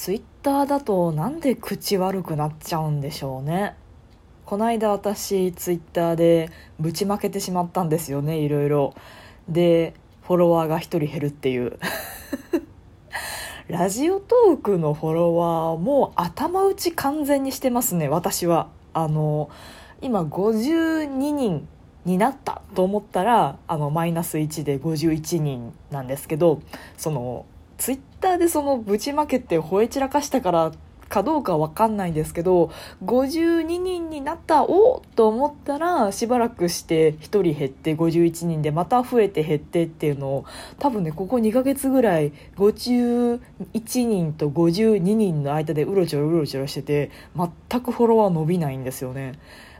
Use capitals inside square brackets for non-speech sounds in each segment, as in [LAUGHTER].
ツイッターだとなんで口悪くなっちゃうんでしょうね。この間私ツイッターでぶちまけてしまったんですよねいろいろ。でフォロワーが1人減るっていう。[LAUGHS] ラジオトークのフォロワーも頭打ち完全にしてますね私は。あの今52人になったと思ったらあのマイナス1で51人なんですけどそのツイッターでそのぶちまけて吠え散らかしたからかどうかわかんないんですけど52人になったおと思ったらしばらくして1人減って51人でまた増えて減ってっていうのを多分ねここ2ヶ月ぐらい51人と52人の間でうろちょろうろちょろしてて全くフォロワー伸びないんですよね。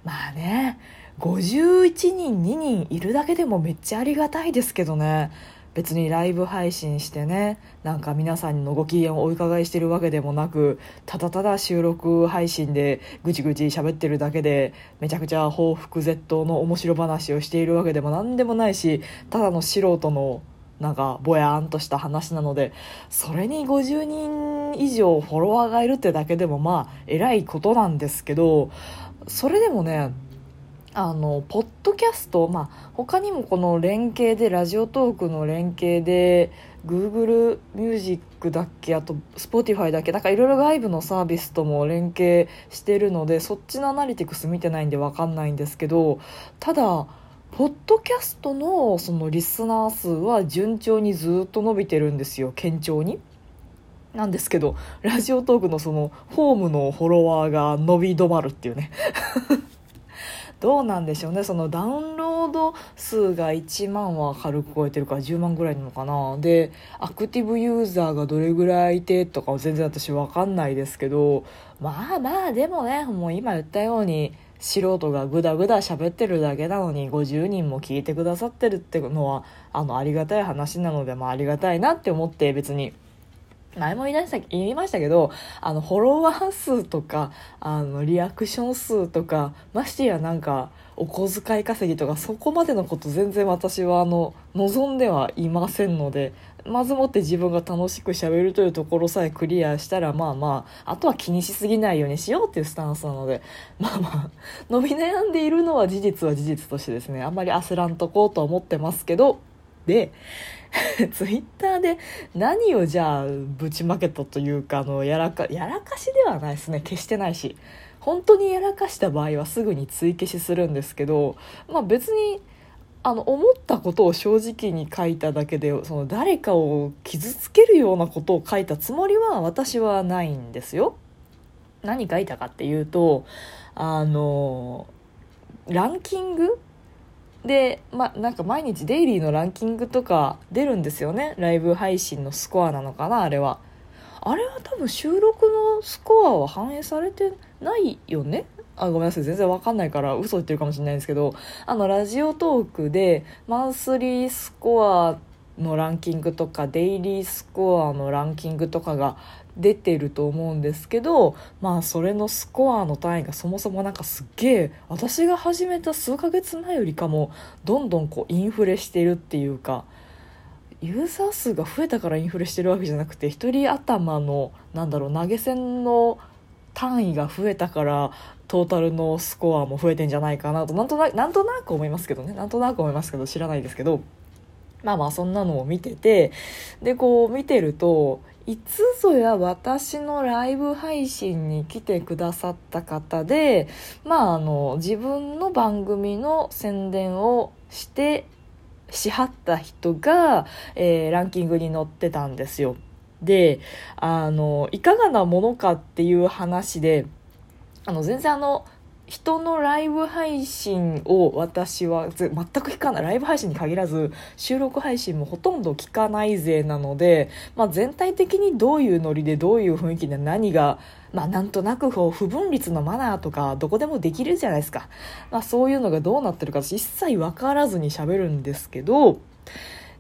まあね51人2人いるだけでもめっちゃありがたいですけどね。別にライブ配信してねなんか皆さんのご機嫌をお伺いしてるわけでもなくただただ収録配信でぐちぐち喋ってるだけでめちゃくちゃ報復絶倒の面白話をしているわけでも何でもないしただの素人のなんかぼやーんとした話なのでそれに50人以上フォロワーがいるってだけでもまあ偉いことなんですけどそれでもねあのポッドキャスト、まあ、他にもこの連携でラジオトークの連携で Google ミュージックだっけあと Spotify だっけなんかいろいろ外部のサービスとも連携してるのでそっちのアナリティクス見てないんで分かんないんですけどただポッドキャストのそのリスナー数は順調にずっと伸びてるんですよ堅調に。なんですけどラジオトークのそのホームのフォロワーが伸び止まるっていうねどうなんでしょうねそのダウンロード数が1万は軽く超えてるから10万ぐらいなのかなでアクティブユーザーがどれぐらいいてとかは全然私分かんないですけどまあまあでもねもう今言ったように素人がグダグダ喋ってるだけなのに50人も聞いてくださってるってのはあのありがたい話なので、まあ、ありがたいなって思って別に。前も言いましたけどあのフォロワー数とかあのリアクション数とかましてやなんかお小遣い稼ぎとかそこまでのこと全然私はあの望んではいませんのでまずもって自分が楽しくしゃべるというところさえクリアしたらまあまああとは気にしすぎないようにしようっていうスタンスなのでまあまあ伸び悩んでいるのは事実は事実としてですねあんまり焦らんとこうと思ってますけどで [LAUGHS] ツイッターで何をじゃあぶちまけたというかあのやらかやらかしではないですね消してないし本当にやらかした場合はすぐに追消しするんですけど、まあ、別にあの思ったことを正直に書いただけでその誰かを傷つけるようなことを書いたつもりは私はないんですよ。何書いたかっていうとあのランキングで、ま、なんか毎日デイリーのランキングとか出るんですよね。ライブ配信のスコアなのかなあれは。あれは多分収録のスコアは反映されてないよね？あごめんなさい。全然わかんないから嘘言ってるかもしれないんですけど。あのラジオトークでマンスリースコアのランキングとかデイリースコアのランキングとかが出てると思うんですけどまあそれのスコアの単位がそもそもなんかすっげえ私が始めた数ヶ月前よりかもどんどんこうインフレしてるっていうかユーザー数が増えたからインフレしてるわけじゃなくて1人頭のなんだろう投げ銭の単位が増えたからトータルのスコアも増えてんじゃないかなとなんとななんとなく思いますけどね。なんとなく思いますけど知らないですけど。まあまあそんなのを見ててでこう見てるといつぞや私のライブ配信に来てくださった方で、まあ、あの自分の番組の宣伝をしてしはった人が、えー、ランキングに載ってたんですよ。であのいかがなものかっていう話であの全然あの人のライブ配信を私は全く聞かない。ライブ配信に限らず収録配信もほとんど聞かないぜなので、まあ、全体的にどういうノリでどういう雰囲気で何が、まあ、なんとなくこう不分率のマナーとかどこでもできるじゃないですか、まあ、そういうのがどうなってるか一切分からずに喋るんですけど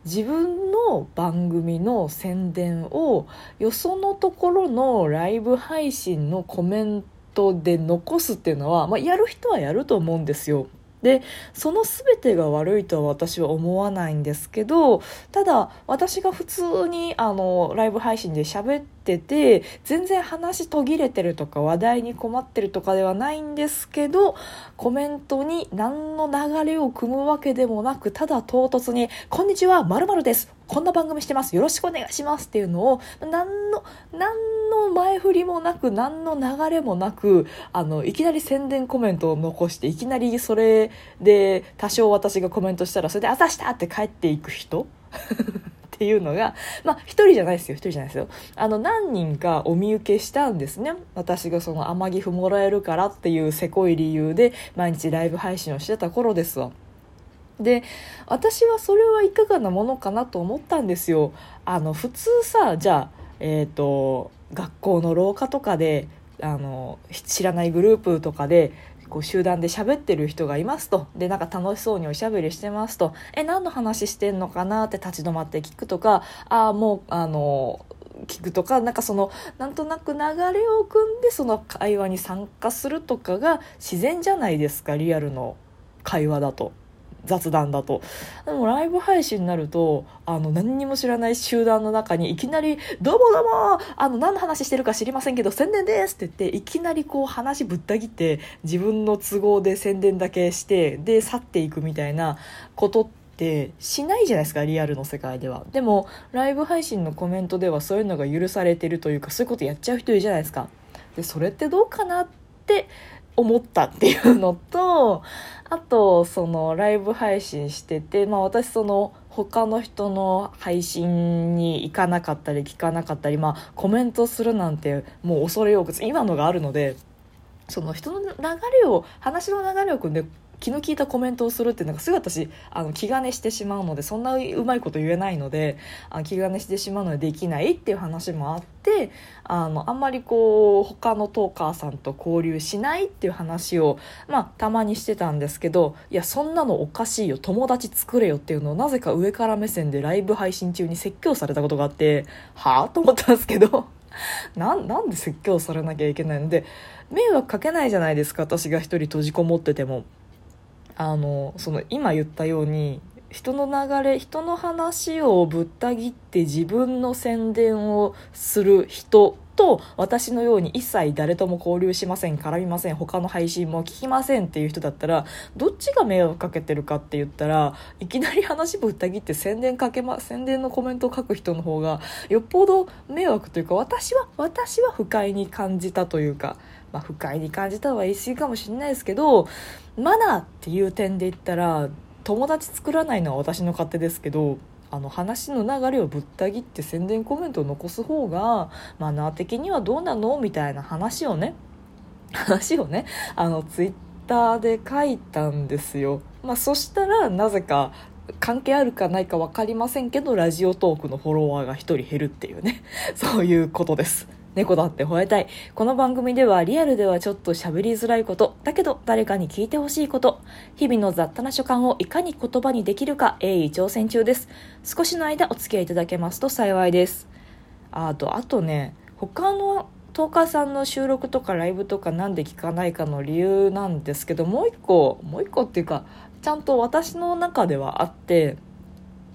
自分の番組の宣伝をよそのところのライブ配信のコメントトで残すっていうのは、まあ、やる人はやると思うんですよ。でその全てが悪いとは私は思わないんですけどただ私が普通にあのライブ配信で喋ってて全然話途切れてるとか話題に困ってるとかではないんですけどコメントに何の流れを組むわけでもなくただ唐突に「こんにちはまるですこんな番組してますよろしくお願いします」っていうのを何の何のの前振りもなく何の流れもなくあのいきなり宣伝コメントを残していきなりそれで多少私がコメントしたらそれで「あざした!」って帰っていく人？[LAUGHS] っていうのがまあ一人じゃないですよ一人じゃないですよ。あの何人かお見受けしたんですね。私がその天城府もらえるからっていうせこい理由で毎日ライブ配信をしてた頃ですわ。で私はそれはいかがなものかなと思ったんですよ。あの普通さじゃあえっ、ー、と学校の廊下とかであの知らないグループとかでこう集団で喋ってる人がいますとでなんか楽しそうにおしゃべりしてますとえ何の話してんのかなって立ち止まって聞くとかああもうあの聞くとかなんかそのなんとなく流れを組んでその会話に参加するとかが自然じゃないですかリアルの会話だと。雑談だと。でもライブ配信になるとあの何にも知らない集団の中にいきなり「どうもどうもあの何の話してるか知りませんけど宣伝です」って言っていきなりこう話ぶった切って自分の都合で宣伝だけしてで去っていくみたいなことってしないじゃないですかリアルの世界では。でもライブ配信のコメントではそういうのが許されてるというかそういうことやっちゃう人いるじゃないですか。でそれってどうかなって思ったっていうのとあとそのライブ配信してて、まあ、私その他の人の配信に行かなかったり聞かなかったり、まあ、コメントするなんてもう恐れ多く今のがあるのでその人の流れを話の流れを組んで気の利いたコメントをするっていうのがすぐ私あの気兼ねしてしまうのでそんなうまいこと言えないのであ気兼ねしてしまうのでできないっていう話もあってあのあんまりこう他のトーカーさんと交流しないっていう話を、まあ、たまにしてたんですけどいやそんなのおかしいよ友達作れよっていうのをなぜか上から目線でライブ配信中に説教されたことがあってはあ？と思ったんですけどななんで説教されなきゃいけないので迷惑かけないじゃないですか私が一人閉じこもってても。あのその今言ったように人の流れ人の話をぶった切って自分の宣伝をする人と私のように一切誰とも交流しません絡みません他の配信も聞きませんっていう人だったらどっちが迷惑かけてるかって言ったらいきなり話ぶった切って宣伝かけま宣伝のコメントを書く人の方がよっぽど迷惑というか私は私は不快に感じたというか。まあ、不快に感じたは言い過ぎかもしれないですけどマナーっていう点で言ったら友達作らないのは私の勝手ですけどあの話の流れをぶった切って宣伝コメントを残す方がマナー的にはどうなのみたいな話をね [LAUGHS] 話をねあのツイッターで書いたんですよ。まあ、そしたらなぜか関係あるかないか分かりませんけどラジオトークのフォロワーが1人減るっていうねそういうことです。猫だって吠えたい。この番組ではリアルではちょっと喋りづらいこと、だけど誰かに聞いてほしいこと、日々の雑多な所感をいかに言葉にできるか鋭意挑戦中です。少しの間お付き合いいただけますと幸いです。あと、あとね、他のトーカーさんの収録とかライブとかなんで聞かないかの理由なんですけど、もう一個、もう一個っていうか、ちゃんと私の中ではあって、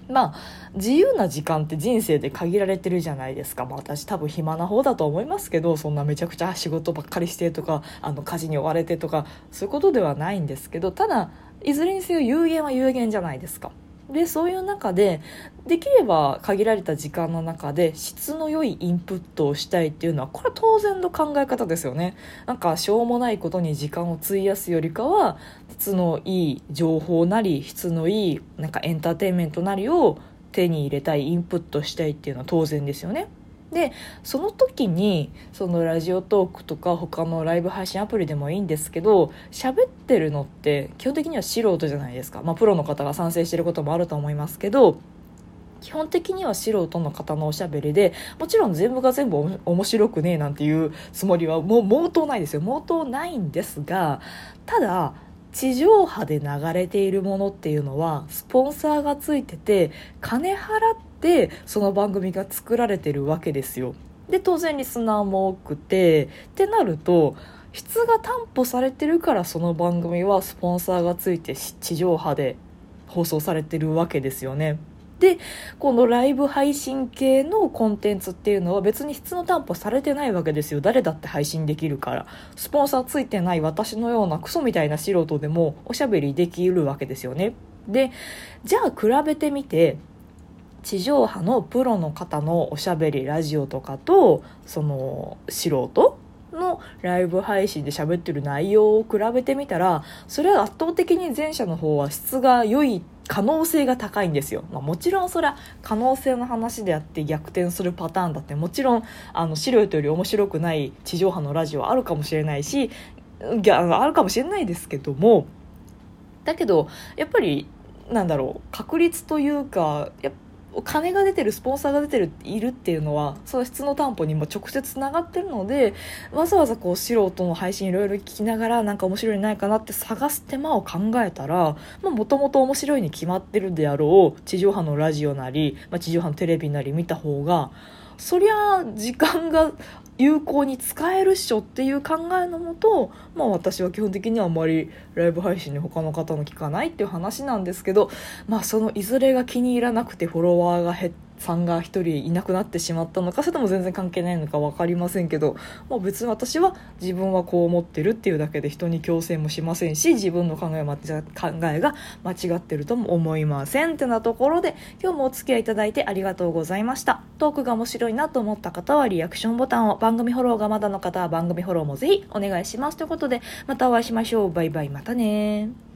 まあ自由な時間って人生で限られてるじゃないですか、まあ、私多分暇な方だと思いますけどそんなめちゃくちゃ仕事ばっかりしてとかあの家事に追われてとかそういうことではないんですけどただいずれにせよ有限は有限じゃないですか。でそういう中でできれば限られた時間の中で質の良いインプットをしたいっていうのはこれは当然の考え方ですよね。なんかしょうもないことに時間を費やすよりかは質のいい情報なり質のいいなんかエンターテインメントなりを手に入れたいインプットしたいっていうのは当然ですよね。でその時にそのラジオトークとか他のライブ配信アプリでもいいんですけど喋ってるのって基本的には素人じゃないですか、まあ、プロの方が賛成してることもあると思いますけど基本的には素人の方のおしゃべりでもちろん全部が全部面白くねえなんていうつもりはもう毛頭ないですよ。毛頭ないんですがただ地上波で流れているものっていうのはスポンサーがついてて金払ってその番組が作られてるわけですよ。で当然リスナーも多くてってなると質が担保されてるからその番組はスポンサーがついて地上波で放送されてるわけですよね。でこのライブ配信系のコンテンツっていうのは別に質の担保されてないわけですよ誰だって配信できるからスポンサーついてない私のようなクソみたいな素人でもおしゃべりできるわけですよねでじゃあ比べてみて地上波のプロの方のおしゃべりラジオとかとその素人のライブ配信で喋ってる内容を比べてみたらそれは圧倒的に前者の方は質が良い可能性が高いんですよ、まあ、もちろんそれは可能性の話であって逆転するパターンだってもちろんあの素人より面白くない地上波のラジオはあるかもしれないしあるかもしれないですけどもだけどやっぱりなんだろう確率というかやっぱ金が出てるスポンサーが出てるいるっていうのはその質の担保にも直接つながってるのでわざわざこう素人の配信いろいろ聞きながらなんか面白いないかなって探す手間を考えたらもともと面白いに決まってるであろう地上波のラジオなり、まあ、地上波のテレビなり見た方がそりゃ時間が有効に使えるっしょっていう考えのもと、まあ、私は基本的にはあまりライブ配信に他の方の聞かないっていう話なんですけど、まあ、そのいずれが気に入らなくてフォロワーが減って。さんが1人いなくなってしまったのかそれとも全然関係ないのか分かりませんけど、まあ、別に私は自分はこう思ってるっていうだけで人に強制もしませんし自分の考え考えが間違ってるとも思いませんってなところで今日もお付き合いいただいてありがとうございました。トークが面白いなと思った方はリアクションボタンを番組フォローがまだの方は番組フォローもぜひお願いします。ということでまたお会いしましょう。バイバイ。またね